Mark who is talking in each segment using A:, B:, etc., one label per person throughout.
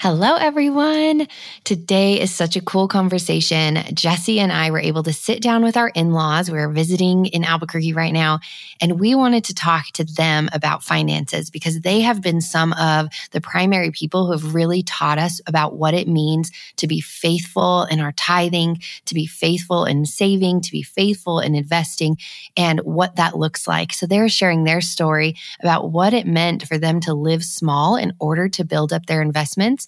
A: Hello, everyone. Today is such a cool conversation. Jesse and I were able to sit down with our in laws. We're visiting in Albuquerque right now, and we wanted to talk to them about finances because they have been some of the primary people who have really taught us about what it means to be faithful in our tithing, to be faithful in saving, to be faithful in investing, and what that looks like. So they're sharing their story about what it meant for them to live small in order to build up their investments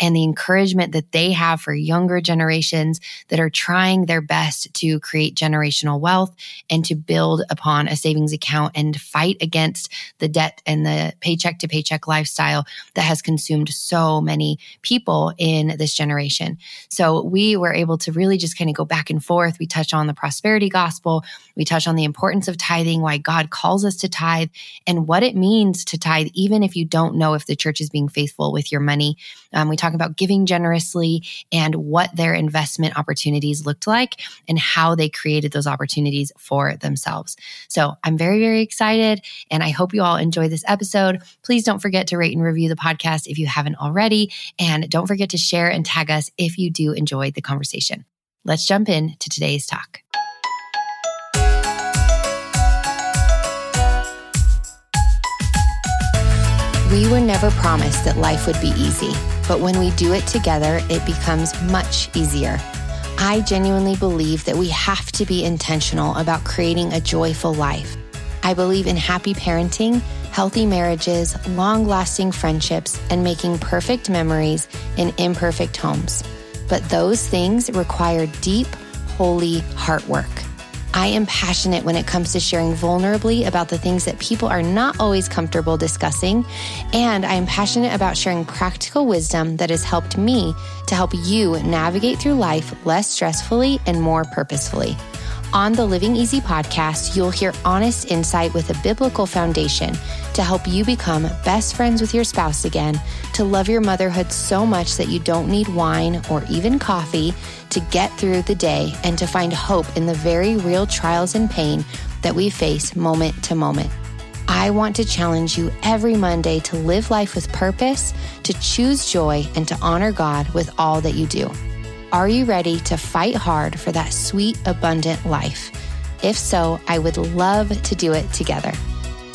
A: and the encouragement that they have for younger generations that are trying their best to create generational wealth and to build upon a savings account and fight against the debt and the paycheck to paycheck lifestyle that has consumed so many people in this generation. So we were able to really just kind of go back and forth. We touch on the prosperity gospel. We touch on the importance of tithing, why God calls us to tithe, and what it means to tithe, even if you don't know if the church is being faithful with your money. Um, we talk about giving generously and what their investment opportunities looked like and how they created those opportunities for themselves. So I'm very, very excited and I hope you all enjoy this episode. Please don't forget to rate and review the podcast if you haven't already. And don't forget to share and tag us if you do enjoy the conversation. Let's jump in to today's talk. We were never promised that life would be easy, but when we do it together, it becomes much easier. I genuinely believe that we have to be intentional about creating a joyful life. I believe in happy parenting, healthy marriages, long lasting friendships, and making perfect memories in imperfect homes. But those things require deep, holy heart work. I am passionate when it comes to sharing vulnerably about the things that people are not always comfortable discussing. And I am passionate about sharing practical wisdom that has helped me to help you navigate through life less stressfully and more purposefully. On the Living Easy podcast, you'll hear honest insight with a biblical foundation to help you become best friends with your spouse again, to love your motherhood so much that you don't need wine or even coffee to get through the day, and to find hope in the very real trials and pain that we face moment to moment. I want to challenge you every Monday to live life with purpose, to choose joy, and to honor God with all that you do. Are you ready to fight hard for that sweet, abundant life? If so, I would love to do it together.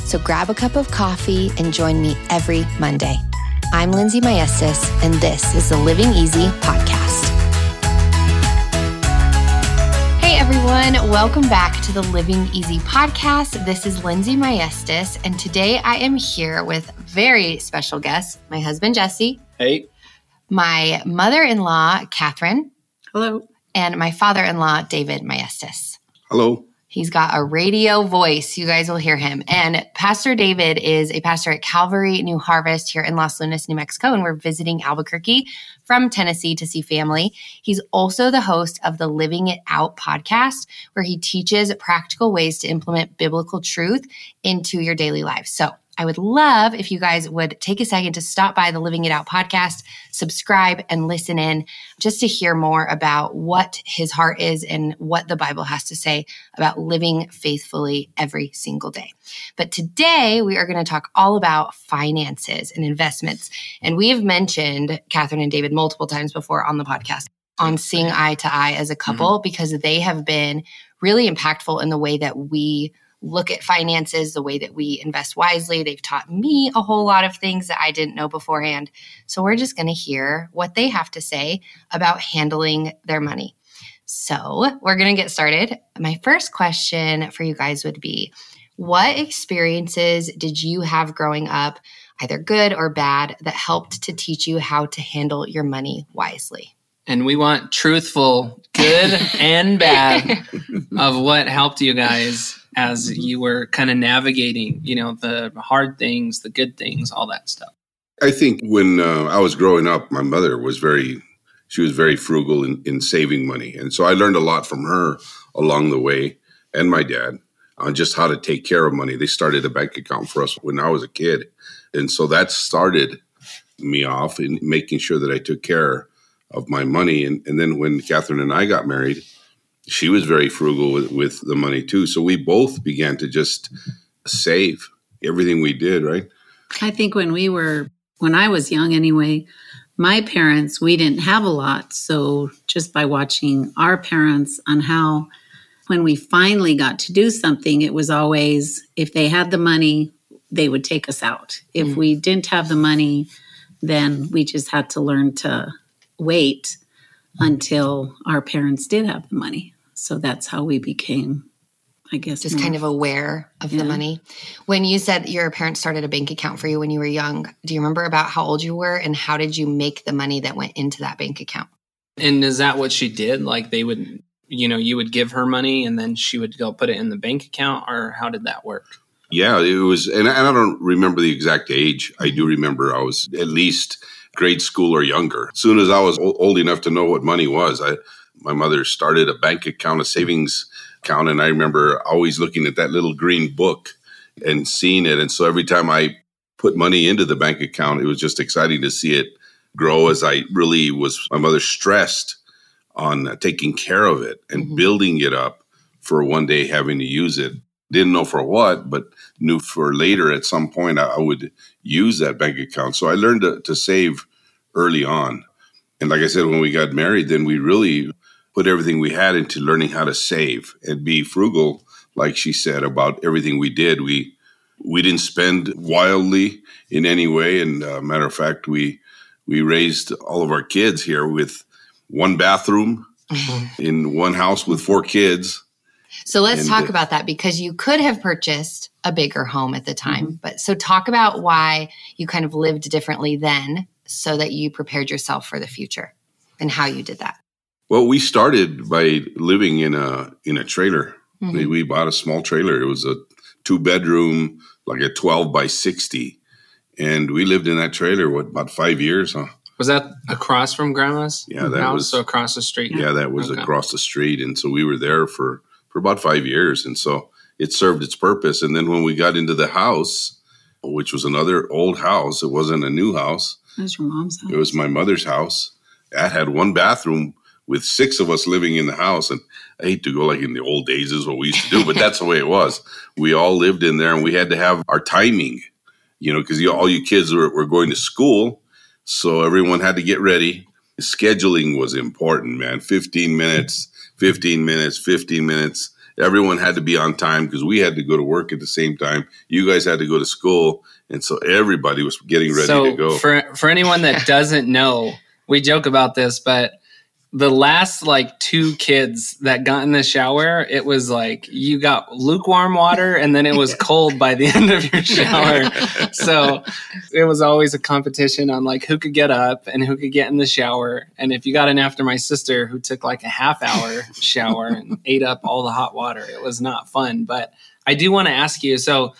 A: So grab a cup of coffee and join me every Monday. I'm Lindsey Maestas, and this is the Living Easy podcast. Hey everyone, welcome back to the Living Easy podcast. This is Lindsey Maestas, and today I am here with very special guests my husband, Jesse.
B: Hey
A: my mother in law, Catherine.
B: Hello.
A: And my father in law, David Maestas.
C: Hello.
A: He's got a radio voice. You guys will hear him. And Pastor David is a pastor at Calvary New Harvest here in Los Lunas, New Mexico. And we're visiting Albuquerque from Tennessee to see family. He's also the host of the Living It Out podcast, where he teaches practical ways to implement biblical truth into your daily life. So I would love if you guys would take a second to stop by the Living It Out podcast, subscribe, and listen in just to hear more about what his heart is and what the Bible has to say about living faithfully every single day. But today we are going to talk all about finances and investments. And we have mentioned Catherine and David multiple times before on the podcast on seeing eye to eye as a couple mm-hmm. because they have been really impactful in the way that we look at finances, the way that we invest wisely. They've taught me a whole lot of things that I didn't know beforehand. So we're just going to hear what they have to say about handling their money. So we're going to get started. My first question for you guys would be What experiences did you have growing up, either good or bad, that helped to teach you how to handle your money wisely?
B: And we want truthful, good and bad, of what helped you guys as mm-hmm. you were kind of navigating, you know, the hard things, the good things, all that stuff?
C: I think when uh, I was growing up, my mother was very, she was very frugal in, in saving money. And so I learned a lot from her along the way and my dad on just how to take care of money. They started a bank account for us when I was a kid. And so that started me off in making sure that I took care of my money. And, and then when Catherine and I got married, she was very frugal with, with the money too. So we both began to just save everything we did, right?
D: I think when we were, when I was young anyway, my parents, we didn't have a lot. So just by watching our parents on how, when we finally got to do something, it was always if they had the money, they would take us out. If mm. we didn't have the money, then we just had to learn to wait until our parents did have the money. So that's how we became I guess
A: just more. kind of aware of yeah. the money. When you said your parents started a bank account for you when you were young, do you remember about how old you were and how did you make the money that went into that bank account?
B: And is that what she did? Like they would, you know, you would give her money and then she would go put it in the bank account, or how did that work?
C: Yeah, it was, and I don't remember the exact age. I do remember I was at least grade school or younger. As soon as I was old enough to know what money was, I my mother started a bank account, a savings account. And I remember always looking at that little green book and seeing it. And so every time I put money into the bank account, it was just exciting to see it grow as I really was. My mother stressed on taking care of it and mm-hmm. building it up for one day having to use it. Didn't know for what, but knew for later at some point I, would use that bank account. So I learned to, to save early on. And like I said, when we got married, then we really put everything we had into learning how to save and be frugal, like she said about everything we did. We we didn't spend wildly in any way, and uh, matter of fact, we we raised all of our kids here with one bathroom mm-hmm. in one house with four kids.
A: So let's and, talk uh, about that because you could have purchased a bigger home at the time. Mm-hmm. But so talk about why you kind of lived differently then so that you prepared yourself for the future and how you did that.
C: Well, we started by living in a in a trailer. Mm-hmm. We, we bought a small trailer. It was a two bedroom, like a twelve by sixty, and we lived in that trailer what about five years, huh?
B: Was that across from grandma's?
C: Yeah, that
B: house?
C: was
B: so across the street.
C: Yeah, that was okay. across the street, and so we were there for for about five years, and so it served its purpose. And then when we got into the house, which was another old house, it wasn't a new house.
D: It was your mom's house.
C: It was my mother's house. That had one bathroom with six of us living in the house. And I hate to go like in the old days is what we used to do, but that's the way it was. We all lived in there and we had to have our timing, you know, because all you kids were, were going to school. So everyone had to get ready. Scheduling was important, man. 15 minutes, 15 minutes, 15 minutes. Everyone had to be on time because we had to go to work at the same time. You guys had to go to school. And so everybody was getting ready so to go.
B: For, for anyone that doesn't know, we joke about this, but the last like two kids that got in the shower, it was like you got lukewarm water and then it was cold by the end of your shower. so it was always a competition on like who could get up and who could get in the shower. And if you got in after my sister who took like a half hour shower and ate up all the hot water, it was not fun. But I do want to ask you so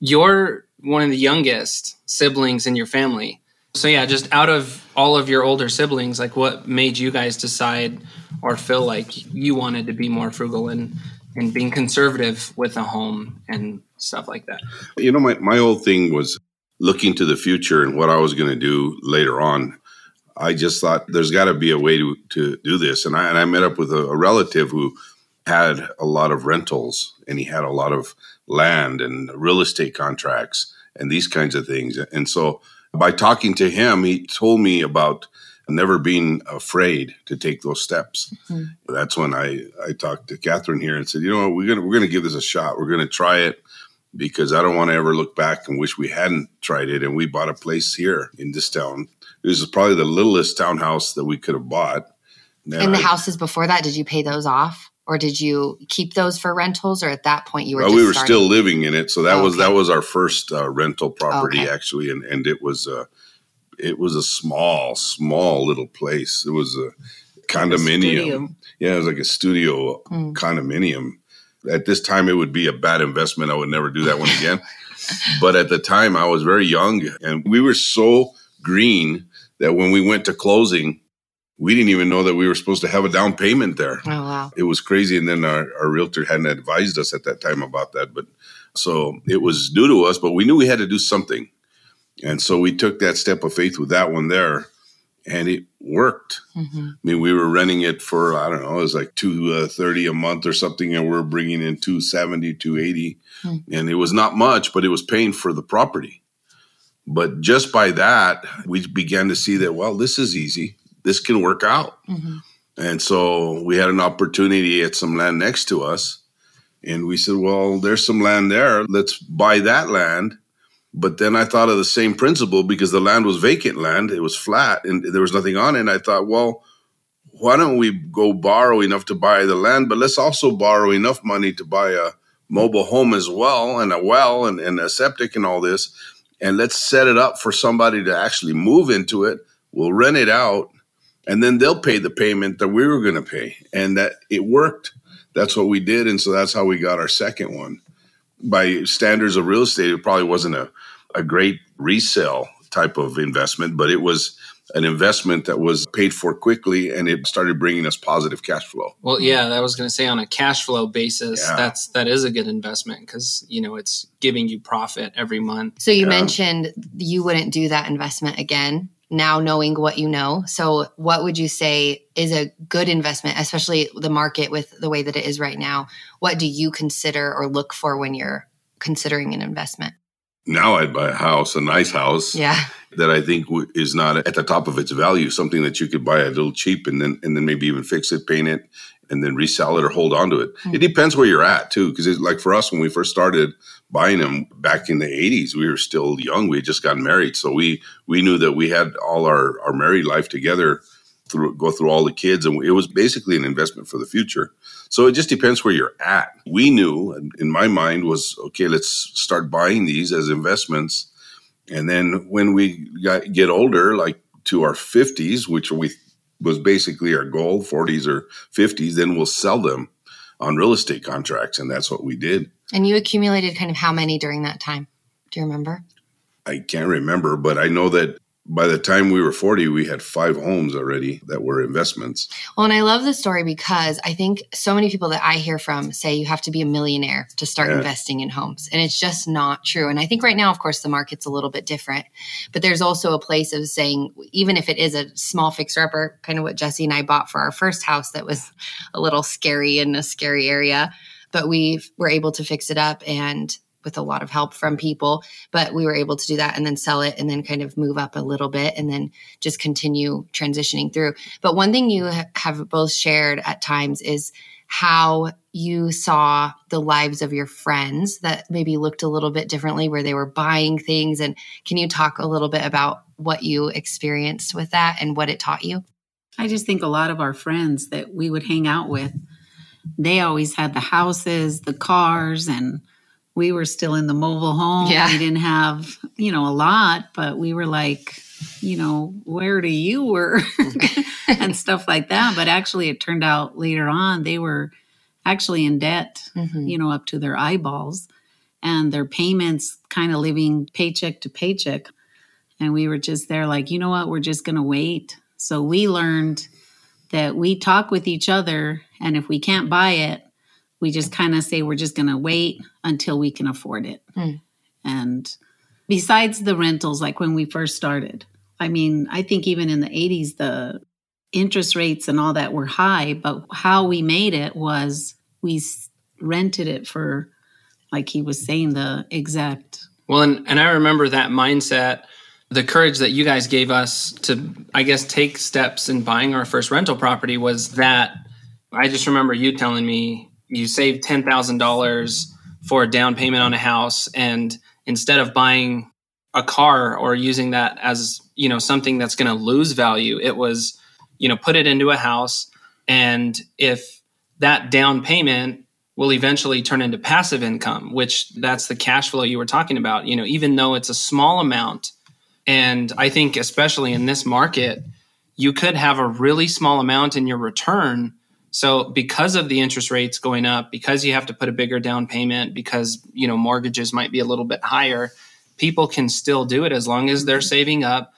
B: you're one of the youngest siblings in your family. So yeah, just out of all of your older siblings, like what made you guys decide or feel like you wanted to be more frugal and and being conservative with a home and stuff like that?
C: You know, my my old thing was looking to the future and what I was going to do later on. I just thought there's got to be a way to, to do this. And I, and I met up with a, a relative who had a lot of rentals and he had a lot of land and real estate contracts and these kinds of things. And so by talking to him, he told me about never being afraid to take those steps. Mm-hmm. That's when I, I talked to Catherine here and said, you know what, we're gonna we're gonna give this a shot. We're gonna try it because I don't want to ever look back and wish we hadn't tried it. And we bought a place here in this town. This is probably the littlest townhouse that we could have bought.
A: And, and the I, houses before that, did you pay those off? Or did you keep those for rentals or at that point you were
C: well, we were starting? still living in it so that oh, was that was our first uh, rental property okay. actually and and it was uh it was a small small little place. It was a condominium. a yeah it was like a studio mm. condominium. At this time it would be a bad investment. I would never do that one again. But at the time i was very young and we were so green that when we went to closing we didn't even know that we were supposed to have a down payment there.
A: Oh, wow.
C: It was crazy. And then our, our realtor hadn't advised us at that time about that. But so it was new to us, but we knew we had to do something. And so we took that step of faith with that one there and it worked. Mm-hmm. I mean, we were renting it for, I don't know, it was like 230 uh, a month or something. And we're bringing in 270, 280. Mm-hmm. And it was not much, but it was paying for the property. But just by that, we began to see that, well, this is easy. This can work out. Mm-hmm. And so we had an opportunity at some land next to us. And we said, well, there's some land there. Let's buy that land. But then I thought of the same principle because the land was vacant land. It was flat and there was nothing on it. And I thought, well, why don't we go borrow enough to buy the land, but let's also borrow enough money to buy a mobile home as well and a well and, and a septic and all this. And let's set it up for somebody to actually move into it. We'll rent it out and then they'll pay the payment that we were going to pay. And that it worked. That's what we did. And so that's how we got our second one. By standards of real estate, it probably wasn't a, a great resale type of investment, but it was an investment that was paid for quickly and it started bringing us positive cash flow.
B: Well, yeah, I was going to say on a cash flow basis, yeah. that's that is a good investment because, you know, it's giving you profit every month.
A: So you yeah. mentioned you wouldn't do that investment again now knowing what you know. So, what would you say is a good investment, especially the market with the way that it is right now? What do you consider or look for when you're considering an investment?
C: Now I'd buy a house, a nice house.
A: Yeah.
C: That I think is not at the top of its value, something that you could buy a little cheap and then and then maybe even fix it, paint it, and then resell it or hold on to it. Mm-hmm. It depends where you're at too, because like for us when we first started buying them back in the 80s, we were still young. We had just gotten married, so we we knew that we had all our our married life together through go through all the kids, and it was basically an investment for the future. So it just depends where you're at. We knew, in my mind, was okay. Let's start buying these as investments, and then when we got, get older, like to our 50s, which we was basically our goal 40s or 50s then we'll sell them on real estate contracts and that's what we did.
A: And you accumulated kind of how many during that time? Do you remember?
C: I can't remember but i know that by the time we were 40, we had five homes already that were investments.
A: Well, and I love the story because I think so many people that I hear from say you have to be a millionaire to start yeah. investing in homes. And it's just not true. And I think right now, of course, the market's a little bit different. But there's also a place of saying, even if it is a small fixer upper, kind of what Jesse and I bought for our first house that was a little scary in a scary area, but we were able to fix it up and with a lot of help from people, but we were able to do that and then sell it and then kind of move up a little bit and then just continue transitioning through. But one thing you have both shared at times is how you saw the lives of your friends that maybe looked a little bit differently where they were buying things and can you talk a little bit about what you experienced with that and what it taught you?
D: I just think a lot of our friends that we would hang out with they always had the houses, the cars and we were still in the mobile home. Yeah. We didn't have, you know, a lot, but we were like, you know, where do you work and stuff like that. But actually, it turned out later on they were actually in debt, mm-hmm. you know, up to their eyeballs and their payments kind of living paycheck to paycheck. And we were just there, like, you know what, we're just going to wait. So we learned that we talk with each other, and if we can't buy it, we just kind of say we're just going to wait until we can afford it. Mm. And besides the rentals, like when we first started, I mean, I think even in the 80s, the interest rates and all that were high, but how we made it was we rented it for, like he was saying, the exact.
B: Well, and, and I remember that mindset the courage that you guys gave us to i guess take steps in buying our first rental property was that i just remember you telling me you save $10,000 for a down payment on a house and instead of buying a car or using that as, you know, something that's going to lose value, it was, you know, put it into a house and if that down payment will eventually turn into passive income, which that's the cash flow you were talking about, you know, even though it's a small amount. And I think especially in this market, you could have a really small amount in your return so because of the interest rates going up, because you have to put a bigger down payment, because you know mortgages might be a little bit higher, people can still do it as long as they're saving up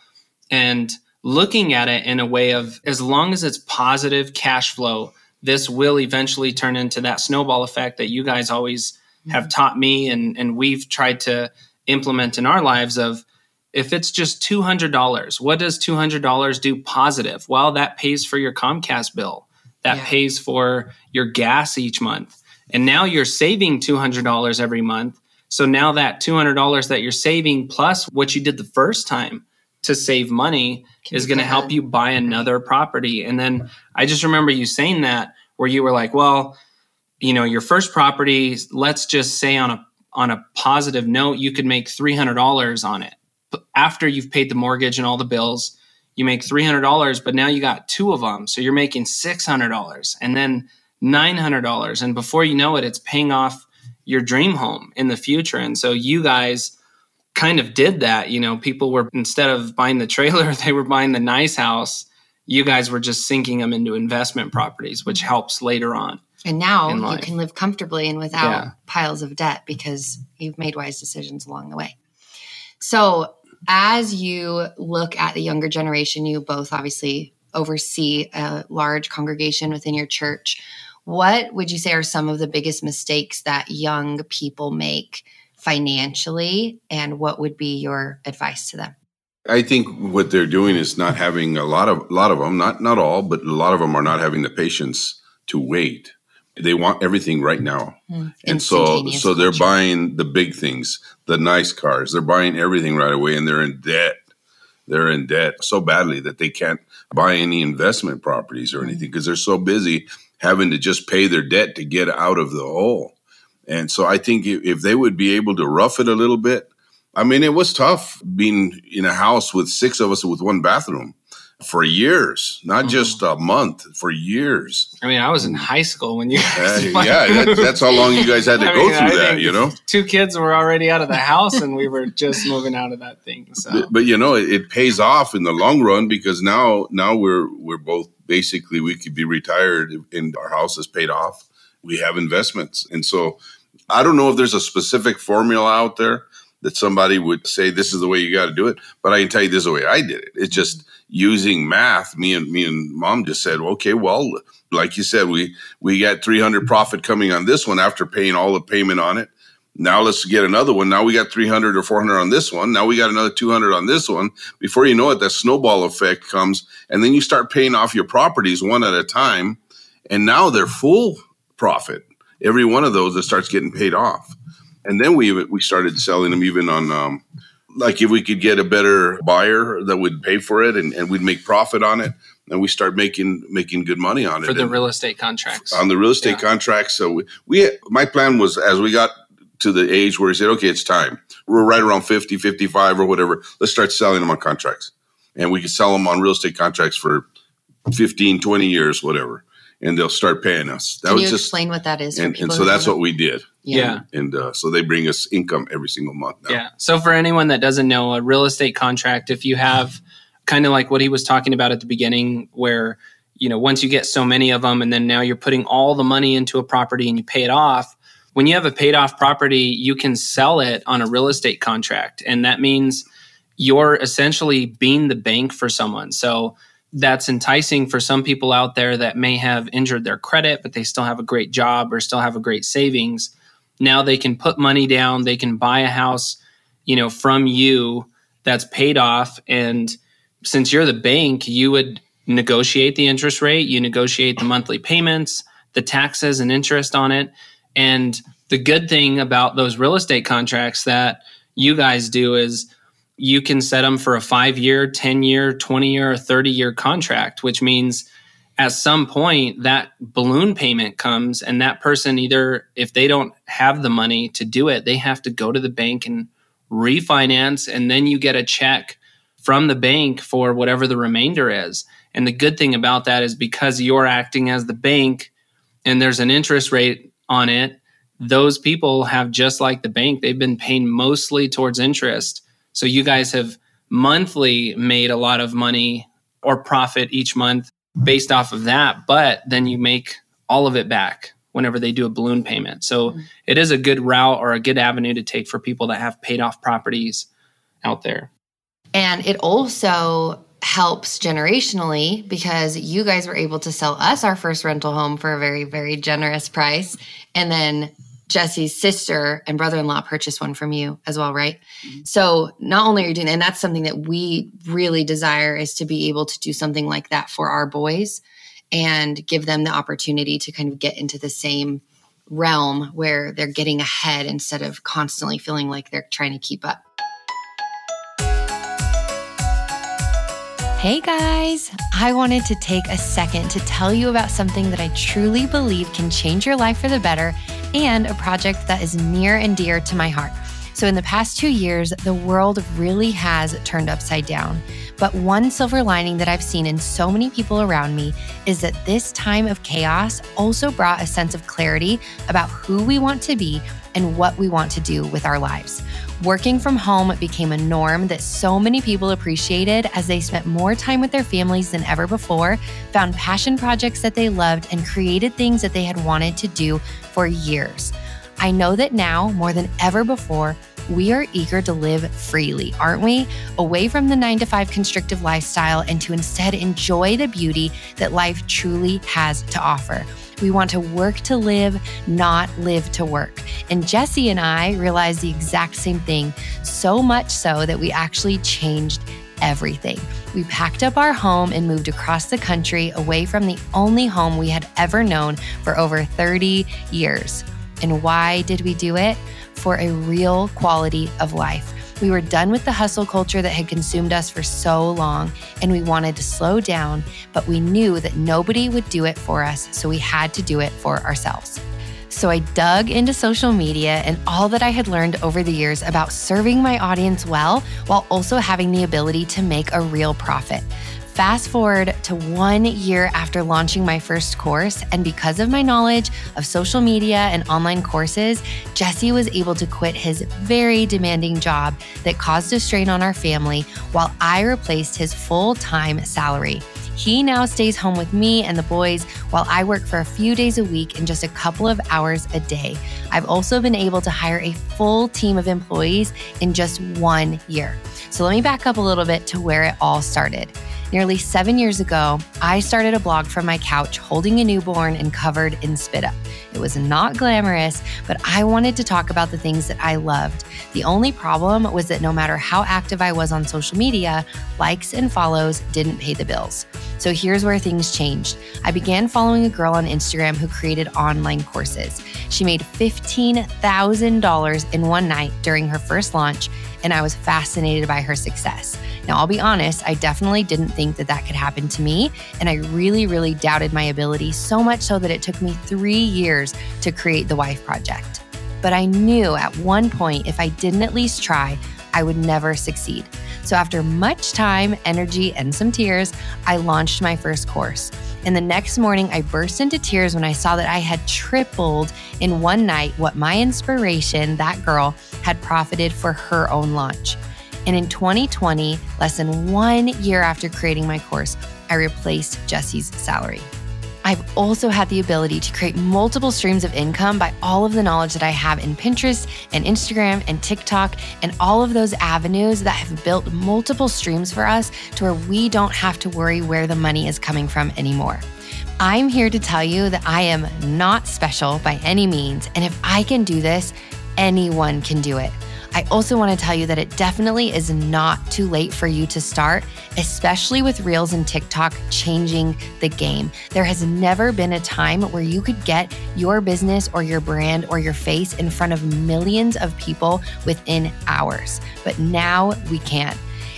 B: and looking at it in a way of as long as it's positive cash flow, this will eventually turn into that snowball effect that you guys always have mm-hmm. taught me and and we've tried to implement in our lives of if it's just $200, what does $200 do positive? Well, that pays for your Comcast bill that yeah. pays for your gas each month. And now you're saving $200 every month. So now that $200 that you're saving plus what you did the first time to save money
A: Can
B: is going to help you buy mm-hmm. another property. And then I just remember you saying that where you were like, well, you know, your first property, let's just say on a on a positive note, you could make $300 on it. But after you've paid the mortgage and all the bills, you make $300, but now you got two of them. So you're making $600 and then $900. And before you know it, it's paying off your dream home in the future. And so you guys kind of did that. You know, people were, instead of buying the trailer, they were buying the nice house. You guys were just sinking them into investment properties, which helps later on.
A: And now you can live comfortably and without
B: Yeah.
A: piles of debt because you've made wise decisions along the way. So, as you look at the younger generation, you both obviously oversee a large congregation within your church. What would you say are some of the biggest mistakes that young people make financially, and what would be your advice to them?
C: I think what they're doing is not having a lot of a lot of them, not not all, but a lot of them are not having the patience to wait. They want everything right now, hmm. and so so they're
A: culture.
C: buying the big things, the nice cars. They're buying everything right away, and they're in debt. They're in debt so badly that they can't buy any investment properties or anything hmm. because they're so busy having to just pay their debt to get out of the hole. And so I think if they would be able to rough it a little bit, I mean, it was tough being in a house with six of us with one bathroom for years, not
B: Mhm.
C: just a month, for years.
B: I mean, I was in high school when you
C: Uh,
B: guys
C: yeah, that, that's how long you guys had to
B: I
C: go
B: mean, I
C: through that, you know?
B: Two kids were already out of the house and we were just moving out of that thing. So
C: But, but you know, it, it pays off in the long run because now now we're we're both basically we could be retired and our house is paid off. We have investments, and so I don't know if there's a specific formula out there that somebody would say this is the way you got to do it. But I can tell you this is the way I did it. It's mm-hmm. just using math. Me and me and mom just said, okay, well, like you said, we we got 300 mm-hmm. profit coming on this one after paying all the payment on it. Now let's get another one. Now we got 300 or 400 on this one. Now we got another 200 on this one. Before you know it, that snowball effect comes, and then you start paying off your properties one at a time, and now they're full profit. Every one of those that starts getting paid off, and then we we started selling them even on um, like if we could get a better buyer that would pay for it, and, and we'd make profit on it, and we start making making good money on it
B: for the
C: And-
B: real estate contracts.
C: on the real estate
B: Yeah.
C: contracts. So we, we, my plan was as we got to the age where he said, okay, it's time. We're right around 50, 55 or whatever. Let's start selling them on contracts. And we could sell them on real estate contracts for 15, 20 years, whatever. And they'll start paying us. That
A: Can
C: was
A: you
C: just,
A: explain what that is?
C: and,
A: people
C: and so that's
A: don't
C: what we did.
B: yeah.
C: And uh, so they bring us income every single month now.
B: Yeah. So for anyone that doesn't know, a real estate contract, if you have kind of like what he was talking about at the beginning, where you know once you get so many of them, and then now you're putting all the money into a property and you pay it off. When you have a paid off property, you can sell it on a real estate contract, and that means you're essentially being the bank for someone. So that's enticing for some people out there that may have injured their credit, but they still have a great job or still have a great savings. Now they can put money down, they can buy a house, you know, from you that's paid off. And since you're the bank, you would negotiate the interest rate, you negotiate the monthly payments, the taxes and interest on it. And the good thing about those real estate contracts that you guys do is you can set them for a five year, 10 year, 20 year, or 30 year contract, which means at some point that balloon payment comes and that person either, if they don't have the money to do it, they have to go to the bank and refinance. And then you get a check from the bank for whatever the remainder is. And the good thing about that is because you're acting as the bank and there's an interest rate on it, those people have just like the bank, they've been paying mostly towards interest. So you guys have monthly made a lot of money or profit each month based off of that, but then you make all of it back whenever they do a balloon payment. So mm-hmm. it is a good route or a good avenue to take for people that have paid off properties out there.
A: And it also helps generationally because you guys were able to sell us our first rental home for a very, very generous price. And then Jesse's sister and brother in law purchased one from you as well, right? Mm-hmm. So not only are you doing, and that's something that we really desire is to be able to do something like that for our boys and give them the opportunity to kind of get into the same realm where they're getting ahead instead of constantly feeling like they're trying to keep up. Hey guys, I wanted to take a second to tell you about something that I truly believe can change your life for the better and a project that is near and dear to my heart. So, in the past two years, the world really has turned upside down. But one silver lining that I've seen in so many people around me is that this time of chaos also brought a sense of clarity about who we want to be and what we want to do with our lives. Working from home became a norm that so many people appreciated as they spent more time with their families than ever before, found passion projects that they loved, and created things that they had wanted to do for years. I know that now, more than ever before, we are eager to live freely, aren't we? Away from the nine to five constrictive lifestyle and to instead enjoy the beauty that life truly has to offer. We want to work to live, not live to work. And Jesse and I realized the exact same thing, so much so that we actually changed everything. We packed up our home and moved across the country away from the only home we had ever known for over 30 years. And why did we do it? For a real quality of life. We were done with the hustle culture that had consumed us for so long, and we wanted to slow down, but we knew that nobody would do it for us, so we had to do it for ourselves. So I dug into social media and all that I had learned over the years about serving my audience well while also having the ability to make a real profit. Fast forward to one year after launching my first course, and because of my knowledge of social media and online courses, Jesse was able to quit his very demanding job that caused a strain on our family while I replaced his full time salary. He now stays home with me and the boys while I work for a few days a week and just a couple of hours a day. I've also been able to hire a full team of employees in just one year. So let me back up a little bit to where it all started. Nearly seven years ago, I started a blog from my couch holding a newborn and covered in spit up. It was not glamorous, but I wanted to talk about the things that I loved. The only problem was that no matter how active I was on social media, likes and follows didn't pay the bills. So here's where things changed. I began following a girl on Instagram who created online courses. She made $15,000 in one night during her first launch, and I was fascinated by her success. Now, I'll be honest, I definitely didn't think that that could happen to me. And I really, really doubted my ability, so much so that it took me three years to create the Wife Project. But I knew at one point, if I didn't at least try, I would never succeed. So, after much time, energy, and some tears, I launched my first course. And the next morning, I burst into tears when I saw that I had tripled in one night what my inspiration, that girl, had profited for her own launch. And in 2020, less than one year after creating my course, I replaced Jesse's salary. I've also had the ability to create multiple streams of income by all of the knowledge that I have in Pinterest and Instagram and TikTok and all of those avenues that have built multiple streams for us to where we don't have to worry where the money is coming from anymore. I'm here to tell you that I am not special by any means. And if I can do this, anyone can do it. I also want to tell you that it definitely is not too late for you to start, especially with Reels and TikTok changing the game. There has never been a time where you could get your business or your brand or your face in front of millions of people within hours. But now we can.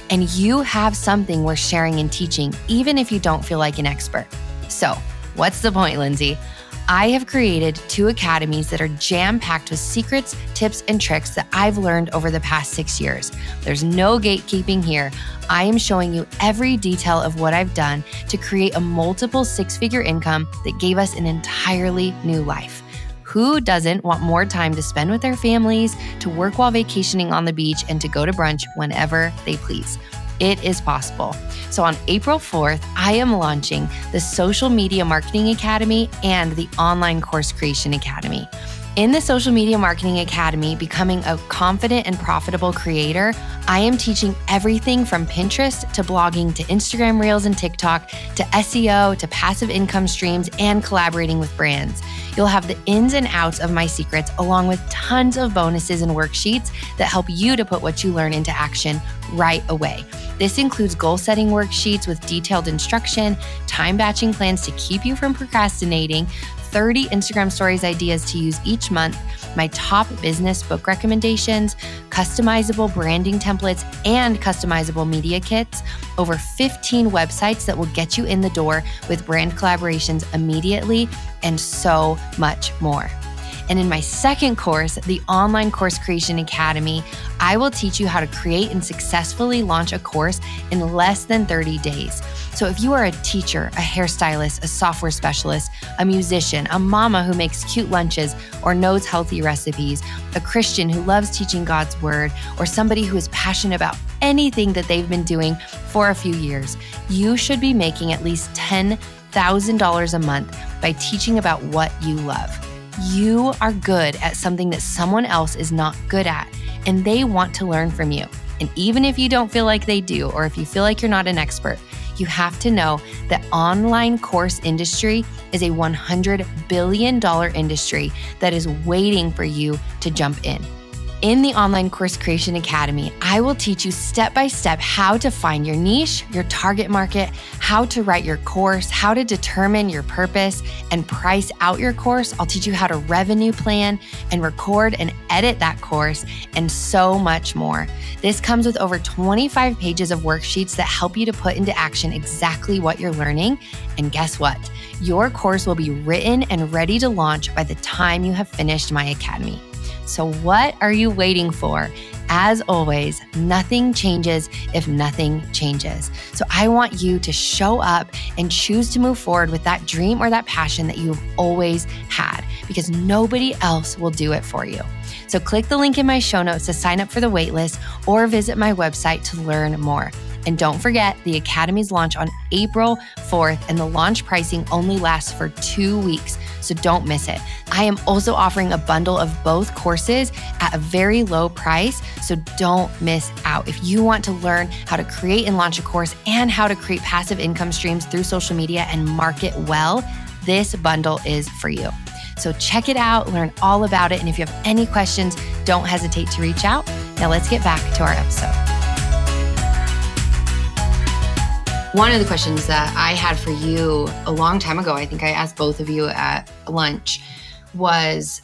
A: And you have something worth sharing and teaching, even if you don't feel like an expert. So, what's the point, Lindsey? I have created two academies that are jam packed with secrets, tips, and tricks that I've learned over the past six years. There's no gatekeeping here. I am showing you every detail of what I've done to create a multiple six figure income that gave us an entirely new life. Who doesn't want more time to spend with their families, to work while vacationing on the beach, and to go to brunch whenever they please? It is possible. So on April 4th, I am launching the Social Media Marketing Academy and the Online Course Creation Academy. In the Social Media Marketing Academy, Becoming a Confident and Profitable Creator, I am teaching everything from Pinterest to blogging to Instagram Reels and TikTok to SEO to passive income streams and collaborating with brands. You'll have the ins and outs of my secrets, along with tons of bonuses and worksheets that help you to put what you learn into action right away. This includes goal setting worksheets with detailed instruction, time batching plans to keep you from procrastinating 30 Instagram stories ideas to use each month, my top business book recommendations, customizable branding templates, and customizable media kits, over 15 websites that will get you in the door with brand collaborations immediately, and so much more. And in my second course, the Online Course Creation Academy, I will teach you how to create and successfully launch a course in less than 30 days. So if you are a teacher, a hairstylist, a software specialist, a musician, a mama who makes cute lunches or knows healthy recipes, a Christian who loves teaching God's word, or somebody who is passionate about anything that they've been doing for a few years, you should be making at least $10,000 a month by teaching about what you love. You are good at something that someone else is not good at, and they want to learn from you. And even if you don't feel like they do, or if you feel like you're not an expert, you have to know that online course industry is a $100 billion industry that is waiting for you to jump in. In the Online Course Creation Academy, I will teach you step by step how to find your niche, your target market, how to write your course, how to determine your purpose and price out your course. I'll teach you how to revenue plan and record and edit that course, and so much more. This comes with over 25 pages of worksheets that help you to put into action exactly what you're learning. And guess what? Your course will be written and ready to launch by the time you have finished my academy. So, what are you waiting for? As always, nothing changes if nothing changes. So, I want you to show up and choose to move forward with that dream or that passion that you've always had because nobody else will do it for you. So, click the link in my show notes to sign up for the waitlist or visit my website to learn more. And don't forget, the Academy's launch on April 4th, and the launch pricing only lasts for two weeks. So don't miss it. I am also offering a bundle of both courses at a very low price. So don't miss out. If you want to learn how to create and launch a course and how to create passive income streams through social media and market well, this bundle is for you. So check it out, learn all about it. And if you have any questions, don't hesitate to reach out. Now let's get back to our episode. One of the questions that I had for you a long time ago, I think I asked both of you at lunch, was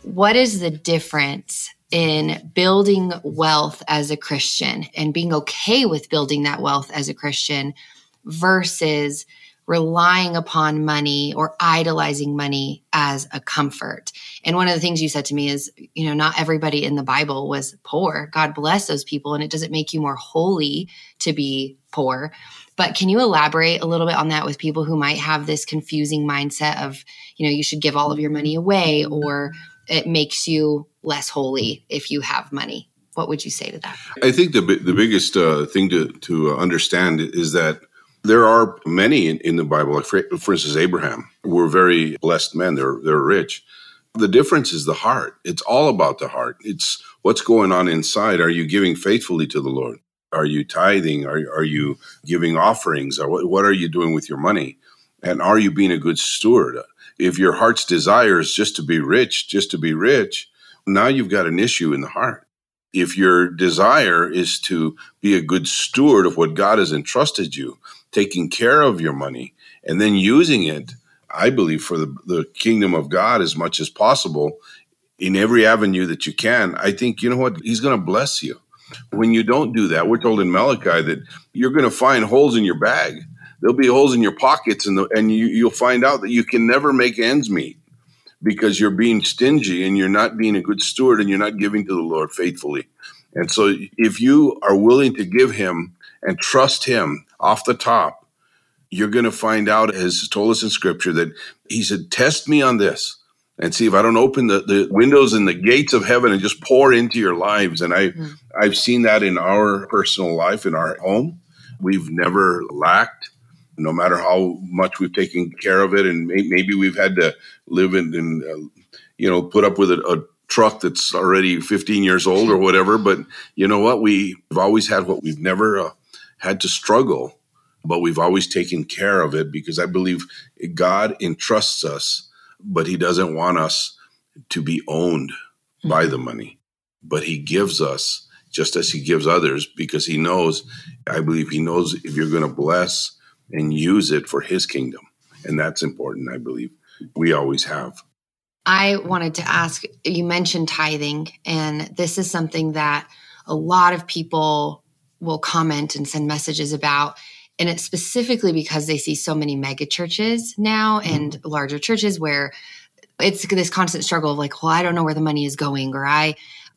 A: what is the difference in building wealth as a Christian and being okay with building that wealth as a Christian versus relying upon money or idolizing money as a comfort. And one of the things you said to me is, you know, not everybody in the Bible was poor. God bless those people. And it doesn't make you more holy to be poor. But can you elaborate a little bit on that with people who might have this confusing mindset of, you know, you should give all of your money away or it makes you less holy if you have money? What would you say to that?
C: I think the the biggest uh, thing to to understand is that there are many in, in the Bible, like for, for instance, Abraham, were very blessed men. They're they're rich. The difference is the heart. It's all about the heart. It's what's going on inside. Are you giving faithfully to the Lord? Are you tithing? Are, are you giving offerings? Or what, what are you doing with your money? And are you being a good steward? If your heart's desire is just to be rich, just to be rich, now you've got an issue in the heart. If your desire is to be a good steward of what God has entrusted you, taking care of your money, and then using it, I believe, for the, the kingdom of God as much as possible in every avenue that you can, I think, you know what? He's going to bless you. When you don't do that, we're told in Malachi that you're going to find holes in your bag. There'll be holes in your pockets, and, the, and you, you'll find out that you can never make ends meet because you're being stingy and you're not being a good steward and you're not giving to the Lord faithfully. And so, if you are willing to give Him and trust Him off the top, you're going to find out, as told us in Scripture, that He said, Test me on this and see if I don't open the, the windows and the gates of heaven and just pour into your lives. And I, mm. I've seen that in our personal life, in our home. We've never lacked, no matter how much we've taken care of it. And may, maybe we've had to live in, in uh, you know, put up with a, a truck that's already 15 years old or whatever. But you know what? We've always had what we've never uh, had to struggle, but we've always taken care of it because I believe God entrusts us but he doesn't want us to be owned mm-hmm. by the money. But he gives us just as he gives others because he knows, I believe he knows if you're going to bless and use it for his kingdom. And that's important, I believe. We always have.
A: I wanted to ask you mentioned tithing, and this is something that a lot of people will comment and send messages about. And it's specifically because they see so many mega churches now mm-hmm. and larger churches where it's this constant struggle of like, well, I don't know where the money is going, or I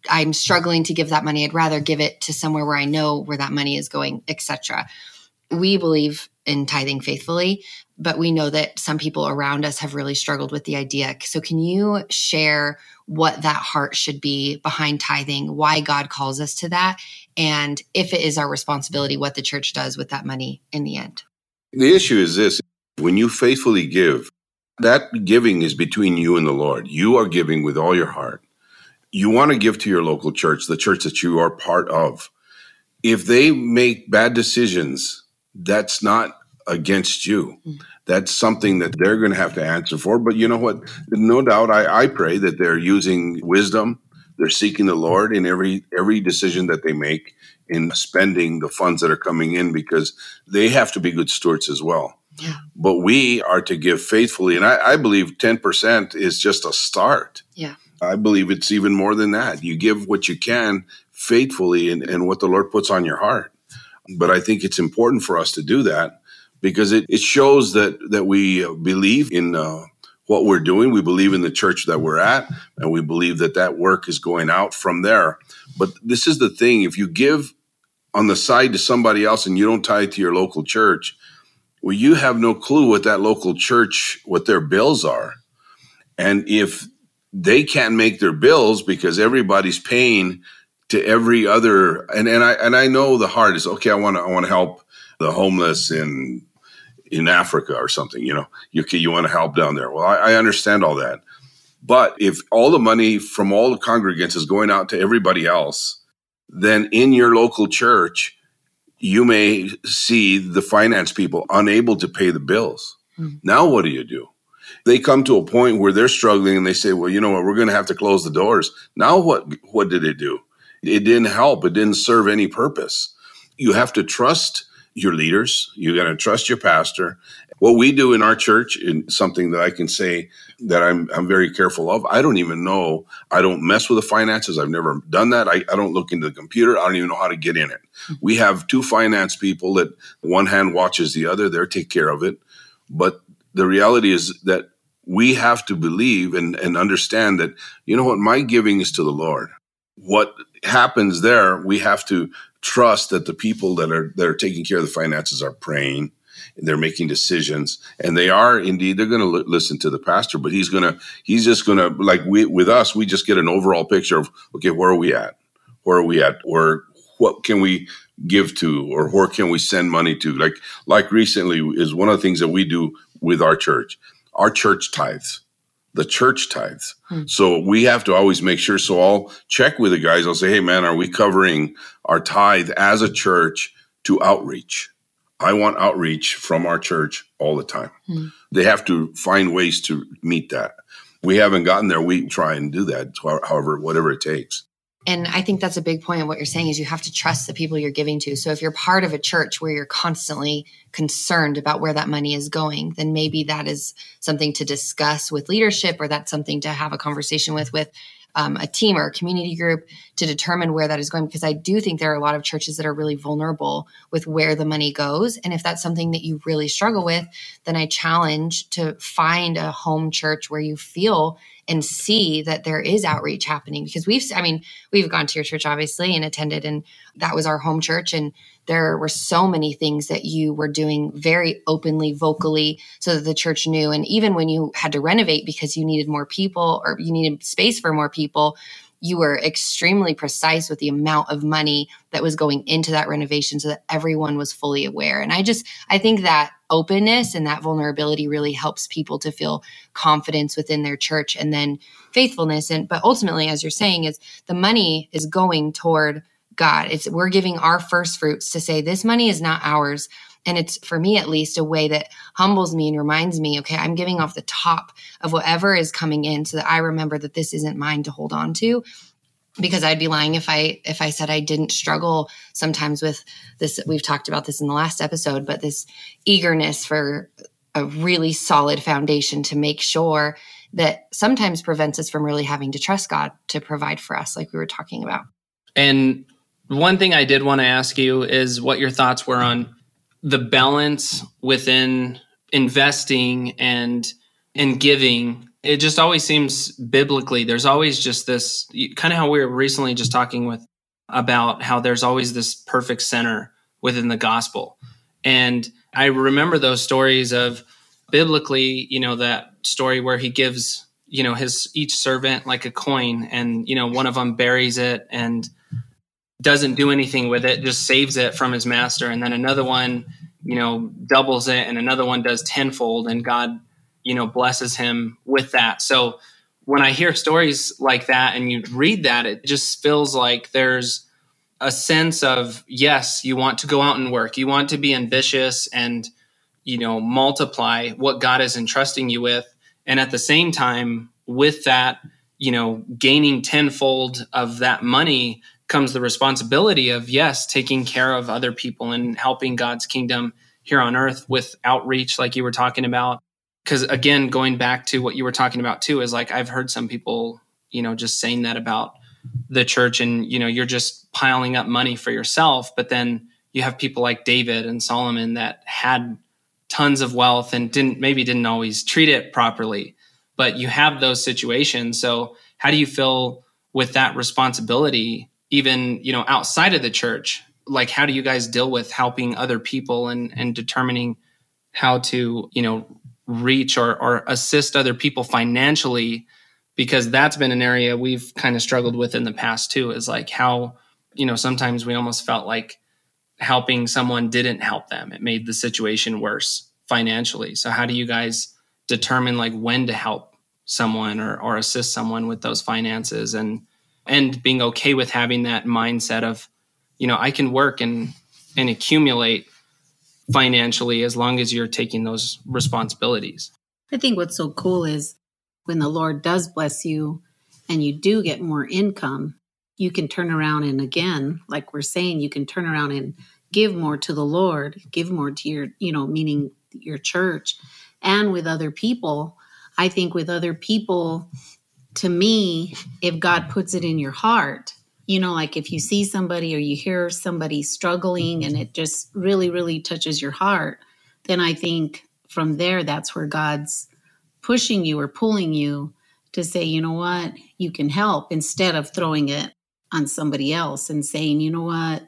A: I'm struggling to give that money. I'd rather give it to somewhere where I know where that money is going, etc. We believe in tithing faithfully, but we know that some people around us have really struggled with the idea. So, can you share what that heart should be behind tithing, why God calls us to that, and if it is our responsibility, what the church does with that money in the end?
C: The issue is this when you faithfully give, that giving is between you and the Lord. You are giving with all your heart. You want to give to your local church, the church that you are part of. If they make bad decisions, that's not against you. Mm. That's something that they're going to have to answer for. But you know what? No doubt, I, I pray that they're using wisdom. They're seeking the Lord in every every decision that they make in spending the funds that are coming in because they have to be good stewards as well. Yeah. But we are to give faithfully, and I, I believe ten percent is just a start.
A: Yeah.
C: I believe it's even more than that. You give what you can faithfully and, and what the Lord puts on your heart. But I think it's important for us to do that because it, it shows that that we believe in uh, what we're doing. We believe in the church that we're at, and we believe that that work is going out from there. But this is the thing: if you give on the side to somebody else and you don't tie it to your local church, well, you have no clue what that local church what their bills are, and if they can't make their bills because everybody's paying to every other and, and I and I know the heart is okay, I want to I want to help the homeless in in Africa or something. You know, you you want to help down there. Well, I, I understand all that, but if all the money from all the congregants is going out to everybody else, then in your local church, you may see the finance people unable to pay the bills. Mm. Now, what do you do? They come to a point where they're struggling and they say, "Well, you know what? We're going to have to close the doors." Now, what what did it do? It didn't help. It didn't serve any purpose. You have to trust your leaders. You got to trust your pastor. What we do in our church, and something that I can say that I'm I'm very careful of. I don't even know. I don't mess with the finances. I've never done that. I, I don't look into the computer. I don't even know how to get in it. We have two finance people that one hand watches the other. They take care of it. But the reality is that we have to believe and, and understand that, you know what, my giving is to the Lord. What happens there, we have to trust that the people that are that are taking care of the finances are praying and they're making decisions and they are indeed they're going to l- listen to the pastor but he's going to he's just going to like we with us we just get an overall picture of okay where are we at? Where are we at? Or what can we give to or where can we send money to? Like like recently is one of the things that we do with our church. Our church tithes the church tithes. Hmm. So we have to always make sure. So I'll check with the guys. I'll say, hey, man, are we covering our tithe as a church to outreach? I want outreach from our church all the time. Hmm. They have to find ways to meet that. We haven't gotten there. We try and do that, however, whatever it takes.
A: And I think that's a big point of what you're saying is you have to trust the people you're giving to. So if you're part of a church where you're constantly concerned about where that money is going, then maybe that is something to discuss with leadership or that's something to have a conversation with with um, a team or a community group to determine where that is going because i do think there are a lot of churches that are really vulnerable with where the money goes and if that's something that you really struggle with then i challenge to find a home church where you feel and see that there is outreach happening because we've i mean we've gone to your church obviously and attended and that was our home church and there were so many things that you were doing very openly vocally so that the church knew. And even when you had to renovate because you needed more people or you needed space for more people you were extremely precise with the amount of money that was going into that renovation so that everyone was fully aware. And I just, I think that openness and that vulnerability really helps people to feel confidence within their church and then faithfulness. And, but ultimately, as you're saying, is the money is going toward God. It's, we're giving our first fruits to say, this money is not ours. And it's for me at least a way that humbles me and reminds me, okay, I'm giving off the top of whatever is coming in so that I remember that this isn't mine to hold on to because I'd be lying if I if I said I didn't struggle sometimes with this we've talked about this in the last episode but this eagerness for a really solid foundation to make sure that sometimes prevents us from really having to trust God to provide for us, like we were talking about.
B: And one thing I did want to ask you is what your thoughts were on the balance within investing and and giving. It just always seems biblically there's always just this kind of how we were recently just talking with about how there's always this perfect center within the gospel. And I remember those stories of biblically, you know, that story where he gives, you know, his each servant like a coin and, you know, one of them buries it and doesn't do anything with it, just saves it from his master. And then another one, you know, doubles it and another one does tenfold and God, you know, blesses him with that. So when I hear stories like that and you read that, it just feels like there's a sense of, yes, you want to go out and work. You want to be ambitious and, you know, multiply what God is entrusting you with. And at the same time, with that, you know, gaining tenfold of that money, comes the responsibility of yes taking care of other people and helping god's kingdom here on earth with outreach like you were talking about. Because again going back to what you were talking about too is like i've heard some people you know just saying that about the church and you know you're just piling up money for yourself but then you have people like david and solomon that had tons of wealth and didn't maybe didn't always treat it properly but you have those situations. So how do you feel with that responsibility even you know outside of the church like how do you guys deal with helping other people and and determining how to you know reach or or assist other people financially? Because that's been an area we've kind of struggled with in the past too is like how you know sometimes we almost felt like helping someone didn't help them. It made the situation worse financially. So how do you guys determine like when to help someone or or assist someone with those finances? And and being okay with having that mindset of you know i can work and and accumulate financially as long as you're taking those responsibilities.
D: I think what's so cool is when the lord does bless you and you do get more income you can turn around and again like we're saying you can turn around and give more to the lord give more to your you know meaning your church and with other people. I think with other people to me, if God puts it in your heart, you know, like if you see somebody or you hear somebody struggling and it just really, really touches your heart, then I think from there, that's where God's pushing you or pulling you to say, you know what, you can help instead of throwing it on somebody else and saying, you know what,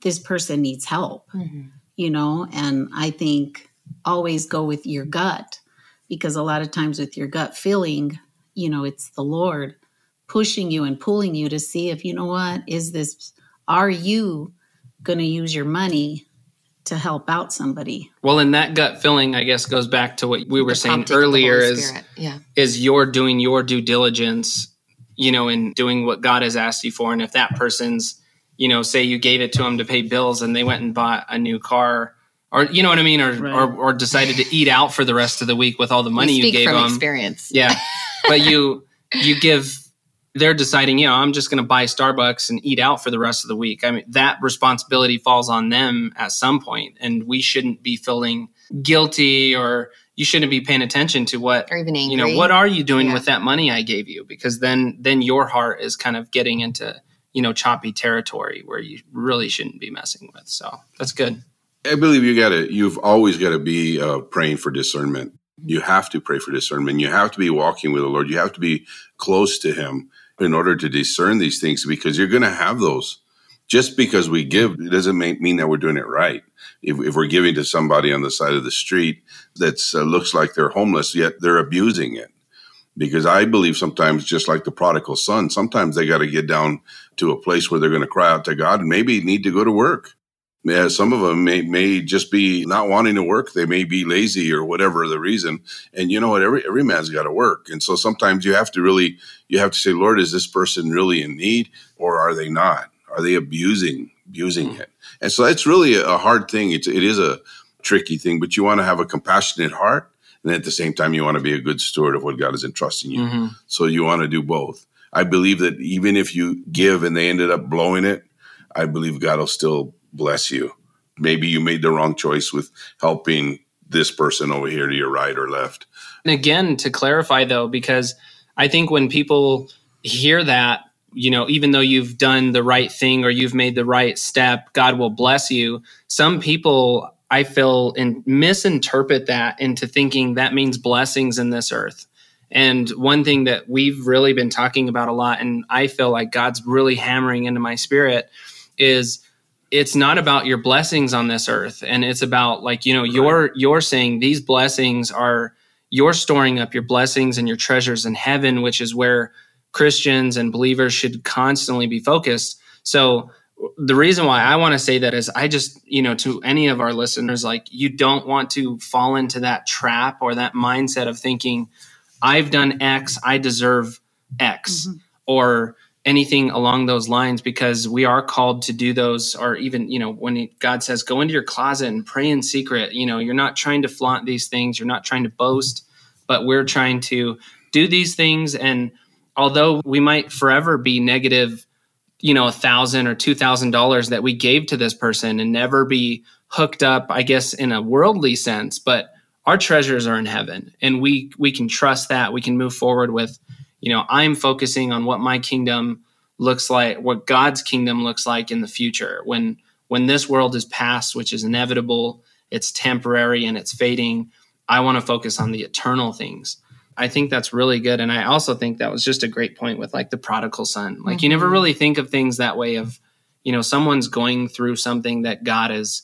D: this person needs help, mm-hmm. you know, and I think always go with your gut because a lot of times with your gut feeling, you know, it's the Lord pushing you and pulling you to see if, you know what, is this, are you going to use your money to help out somebody?
B: Well, and that gut feeling, I guess, goes back to what we were the saying earlier is, yeah. is you're doing your due diligence, you know, in doing what God has asked you for. And if that person's, you know, say you gave it to them to pay bills and they went and bought a new car, or you know what I mean, or, right. or, or decided to eat out for the rest of the week with all the money you gave them.
A: Experience,
B: yeah. but you you give they're deciding, you know, I'm just going to buy Starbucks and eat out for the rest of the week. I mean, that responsibility falls on them at some point, and we shouldn't be feeling guilty or you shouldn't be paying attention to what
A: or even angry.
B: you know what are you doing yeah. with that money I gave you because then then your heart is kind of getting into you know choppy territory where you really shouldn't be messing with. So that's good.
C: I believe you got to. You've always got to be uh, praying for discernment. You have to pray for discernment. You have to be walking with the Lord. You have to be close to Him in order to discern these things because you're going to have those. Just because we give, it doesn't mean that we're doing it right. If, if we're giving to somebody on the side of the street that uh, looks like they're homeless, yet they're abusing it. Because I believe sometimes, just like the prodigal son, sometimes they got to get down to a place where they're going to cry out to God and maybe need to go to work yeah, some of them may, may just be not wanting to work. They may be lazy or whatever the reason. And you know what? Every, every man's got to work. And so sometimes you have to really, you have to say, Lord, is this person really in need or are they not? Are they abusing, abusing mm-hmm. it? And so it's really a hard thing. It's, it is a tricky thing, but you want to have a compassionate heart. And at the same time, you want to be a good steward of what God is entrusting you. Mm-hmm. So you want to do both. I believe that even if you give and they ended up blowing it, I believe God will still bless you. Maybe you made the wrong choice with helping this person over here to your right or left.
B: And again, to clarify though, because I think when people hear that, you know, even though you've done the right thing or you've made the right step, God will bless you. Some people I feel and misinterpret that into thinking that means blessings in this earth. And one thing that we've really been talking about a lot, and I feel like God's really hammering into my spirit, is it's not about your blessings on this earth. And it's about like, you know, right. you're you're saying these blessings are you're storing up your blessings and your treasures in heaven, which is where Christians and believers should constantly be focused. So the reason why I want to say that is I just, you know, to any of our listeners, like you don't want to fall into that trap or that mindset of thinking, I've done X, I deserve X, mm-hmm. or anything along those lines, because we are called to do those, or even, you know, when God says, go into your closet and pray in secret, you know, you're not trying to flaunt these things, you're not trying to boast, but we're trying to do these things. And although we might forever be negative you know a thousand or two thousand dollars that we gave to this person and never be hooked up i guess in a worldly sense but our treasures are in heaven and we we can trust that we can move forward with you know i'm focusing on what my kingdom looks like what god's kingdom looks like in the future when when this world is past which is inevitable it's temporary and it's fading i want to focus on the eternal things I think that's really good. And I also think that was just a great point with like the prodigal son. Like mm-hmm. you never mm-hmm. really think of things that way of, you know, someone's going through something that God is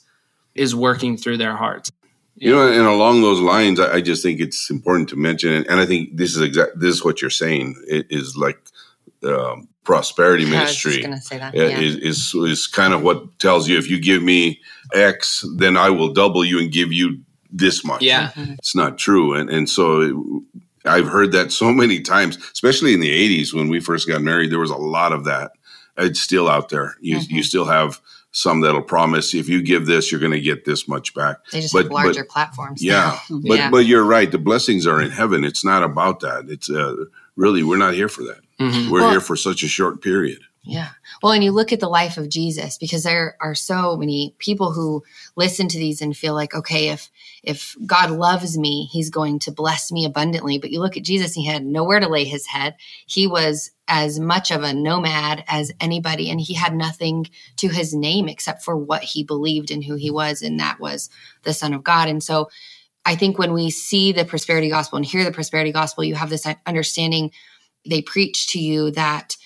B: is working through their hearts.
C: You know, and along those lines, I, just think it's important to mention, and I think this is exact. This is what you're saying. It is like um, prosperity ministry.
A: Yeah.
C: Is, is is kind of what tells you if you give me X, then I will double you and give you this much.
B: Yeah, mm-hmm.
C: it's not true, and and so I've heard that so many times, especially in the 80s when we first got married. There was a lot of that. It's still out there. You, mm-hmm. you still have some that'll promise if you give this, you're going to get this much back.
A: They just but, have larger but, platforms.
C: Yeah, but yeah. but you're right. The blessings are in heaven. It's not about that. It's uh, really we're not here for that. Mm-hmm. We're well, here for such a short period.
A: Yeah. Well, and you look at the life of Jesus because there are so many people who listen to these and feel like, okay, if if God loves me, he's going to bless me abundantly. But you look at Jesus, he had nowhere to lay his head. He was as much of a nomad as anybody and he had nothing to his name except for what he believed and who he was and that was the son of God. And so I think when we see the prosperity gospel and hear the prosperity gospel, you have this understanding they preach to you that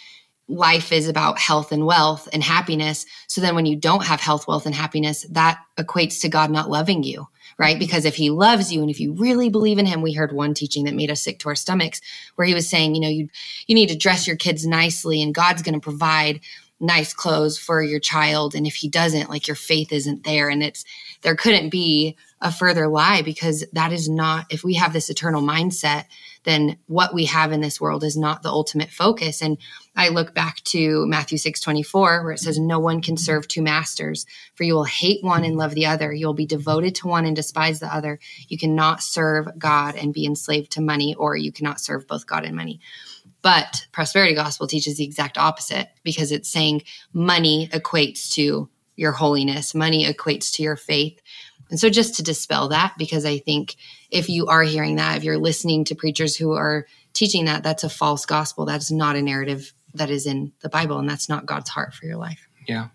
A: life is about health and wealth and happiness. So then when you don't have health, wealth, and happiness, that equates to God not loving you, right? Mm-hmm. Because if he loves you and if you really believe in him, we heard one teaching that made us sick to our stomachs where he was saying, you know, you you need to dress your kids nicely and God's going to provide nice clothes for your child and if he doesn't, like your faith isn't there and it's there couldn't be a further lie because that is not if we have this eternal mindset then what we have in this world is not the ultimate focus. And I look back to Matthew 6 24, where it says, No one can serve two masters, for you will hate one and love the other. You'll be devoted to one and despise the other. You cannot serve God and be enslaved to money, or you cannot serve both God and money. But prosperity gospel teaches the exact opposite because it's saying money equates to your holiness, money equates to your faith. And so, just to dispel that, because I think if you are hearing that, if you're listening to preachers who are teaching that, that's a false gospel. That's not a narrative that is in the Bible, and that's not God's heart for your life.
B: Yeah.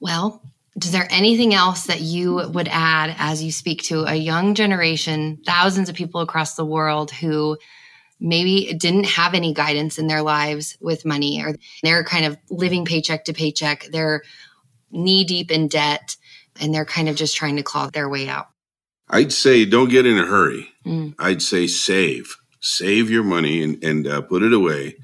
A: Well, is there anything else that you would add as you speak to a young generation, thousands of people across the world who maybe didn't have any guidance in their lives with money or they're kind of living paycheck to paycheck, they're knee deep in debt, and they're kind of just trying to claw their way out?
C: I'd say don't get in a hurry. Mm. I'd say save, save your money and, and uh, put it away.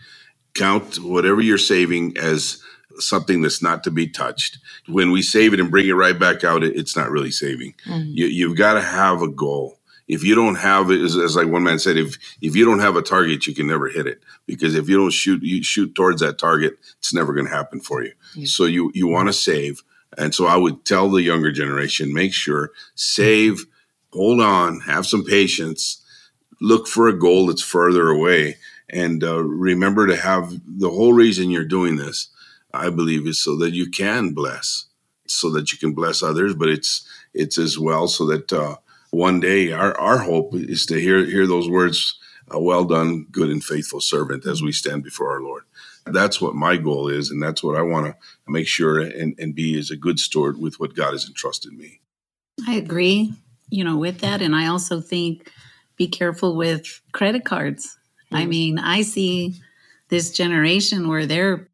C: Count whatever you're saving as something that's not to be touched. When we save it and bring it right back out, it, it's not really saving. Mm. You, have got to have a goal. If you don't have it, as, as, like one man said, if if you don't have a target, you can never hit it. Because if you don't shoot, you shoot towards that target, it's never going to happen for you. Yeah. So you you want to save, and so I would tell the younger generation, make sure save hold on, have some patience, look for a goal that's further away, and uh, remember to have the whole reason you're doing this. I believe is so that you can bless, so that you can bless others, but it's it's as well so that uh, one day our, our hope is to hear hear those words uh, well done good and faithful servant as we stand before our lord that's what my goal is and that's what i want to make sure and, and be as a good steward with what god has entrusted me
D: I agree, you know, with that. And I also think be careful with credit cards. I mean, I see this generation where they're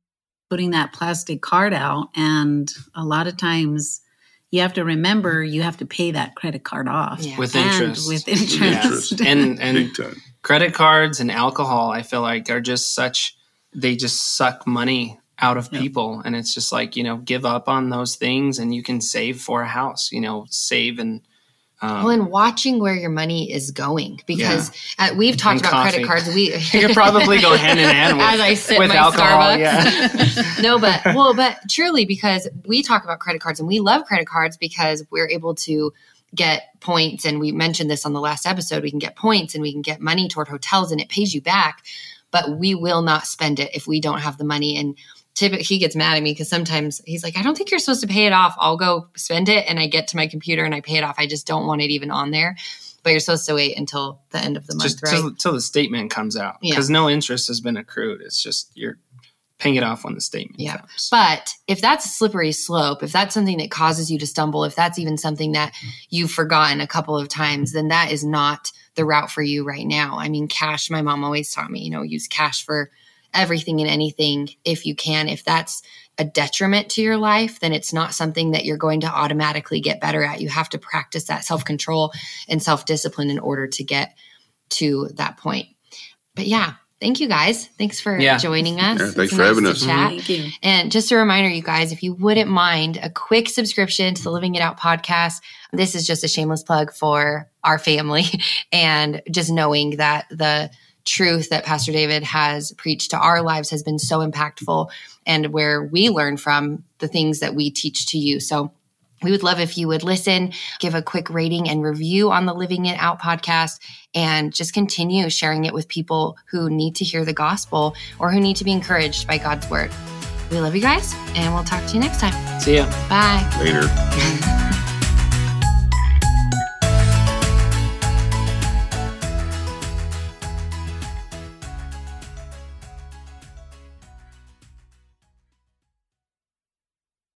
D: putting that plastic card out, and a lot of times you have to remember you have to pay that credit card off
A: Yeah.
B: with
D: And
B: interest.
D: With
C: Interest.
D: interest.
B: and and
C: big time
B: credit cards and alcohol i feel like are just such they just suck money out of
D: Yep.
B: people and it's just like you know give up on those things and you can save for a house you know save and um,
A: Well, and watching where your money is going because uh, we've talked
B: And
A: about credit cards. We
B: could probably go hand in hand with,
A: as I sip
B: with
A: my
B: alcohol
A: Starbucks.
B: yeah
A: no, but well, but truly because we talk about credit cards and we love credit cards because we're able to get points and we mentioned this on the last episode we can get points and we can get money toward hotels and it pays you back but we will not spend it if we don't have the money and typically he gets mad at me because sometimes he's like i don't think you're supposed to pay it off. I'll go spend it and i get to my computer and i pay it off. I just don't want it even on there. But you're supposed to wait until the end of the month
B: just
A: right?
B: till, till the statement comes out.
A: Yeah.
B: because no interest has been accrued. It's just you're paying it off when the statement
A: Yeah.
B: comes.
A: But if that's a slippery slope, if that's something that causes you to stumble, if that's even something that you've forgotten a couple of times, then that is not the route for you right now. I mean, cash, my mom always taught me, you know, use cash for everything and anything if you can. If that's a detriment to your life, then it's not something that you're going to automatically get better at. You have to practice that self control and self discipline in order to get to that point. But yeah, thank you guys. Thanks for
B: Yeah.
A: joining us.
C: Yeah,
A: It's
C: thanks for having us.
A: Chat.
D: Thank you.
A: And just a reminder, you guys, if you wouldn't mind a quick subscription to the Living It Out podcast, this is just a shameless plug for our family and just knowing that the truth that Pastor David has preached to our lives has been so impactful and where we learn from the things that we teach to you. So we would love if you would listen, give a quick rating and review on the Living It Out podcast, and just continue sharing it with people who need to hear the gospel or who need to be encouraged by God's word. We love you guys, and we'll talk to you next time.
B: see ya
A: Bye.
C: later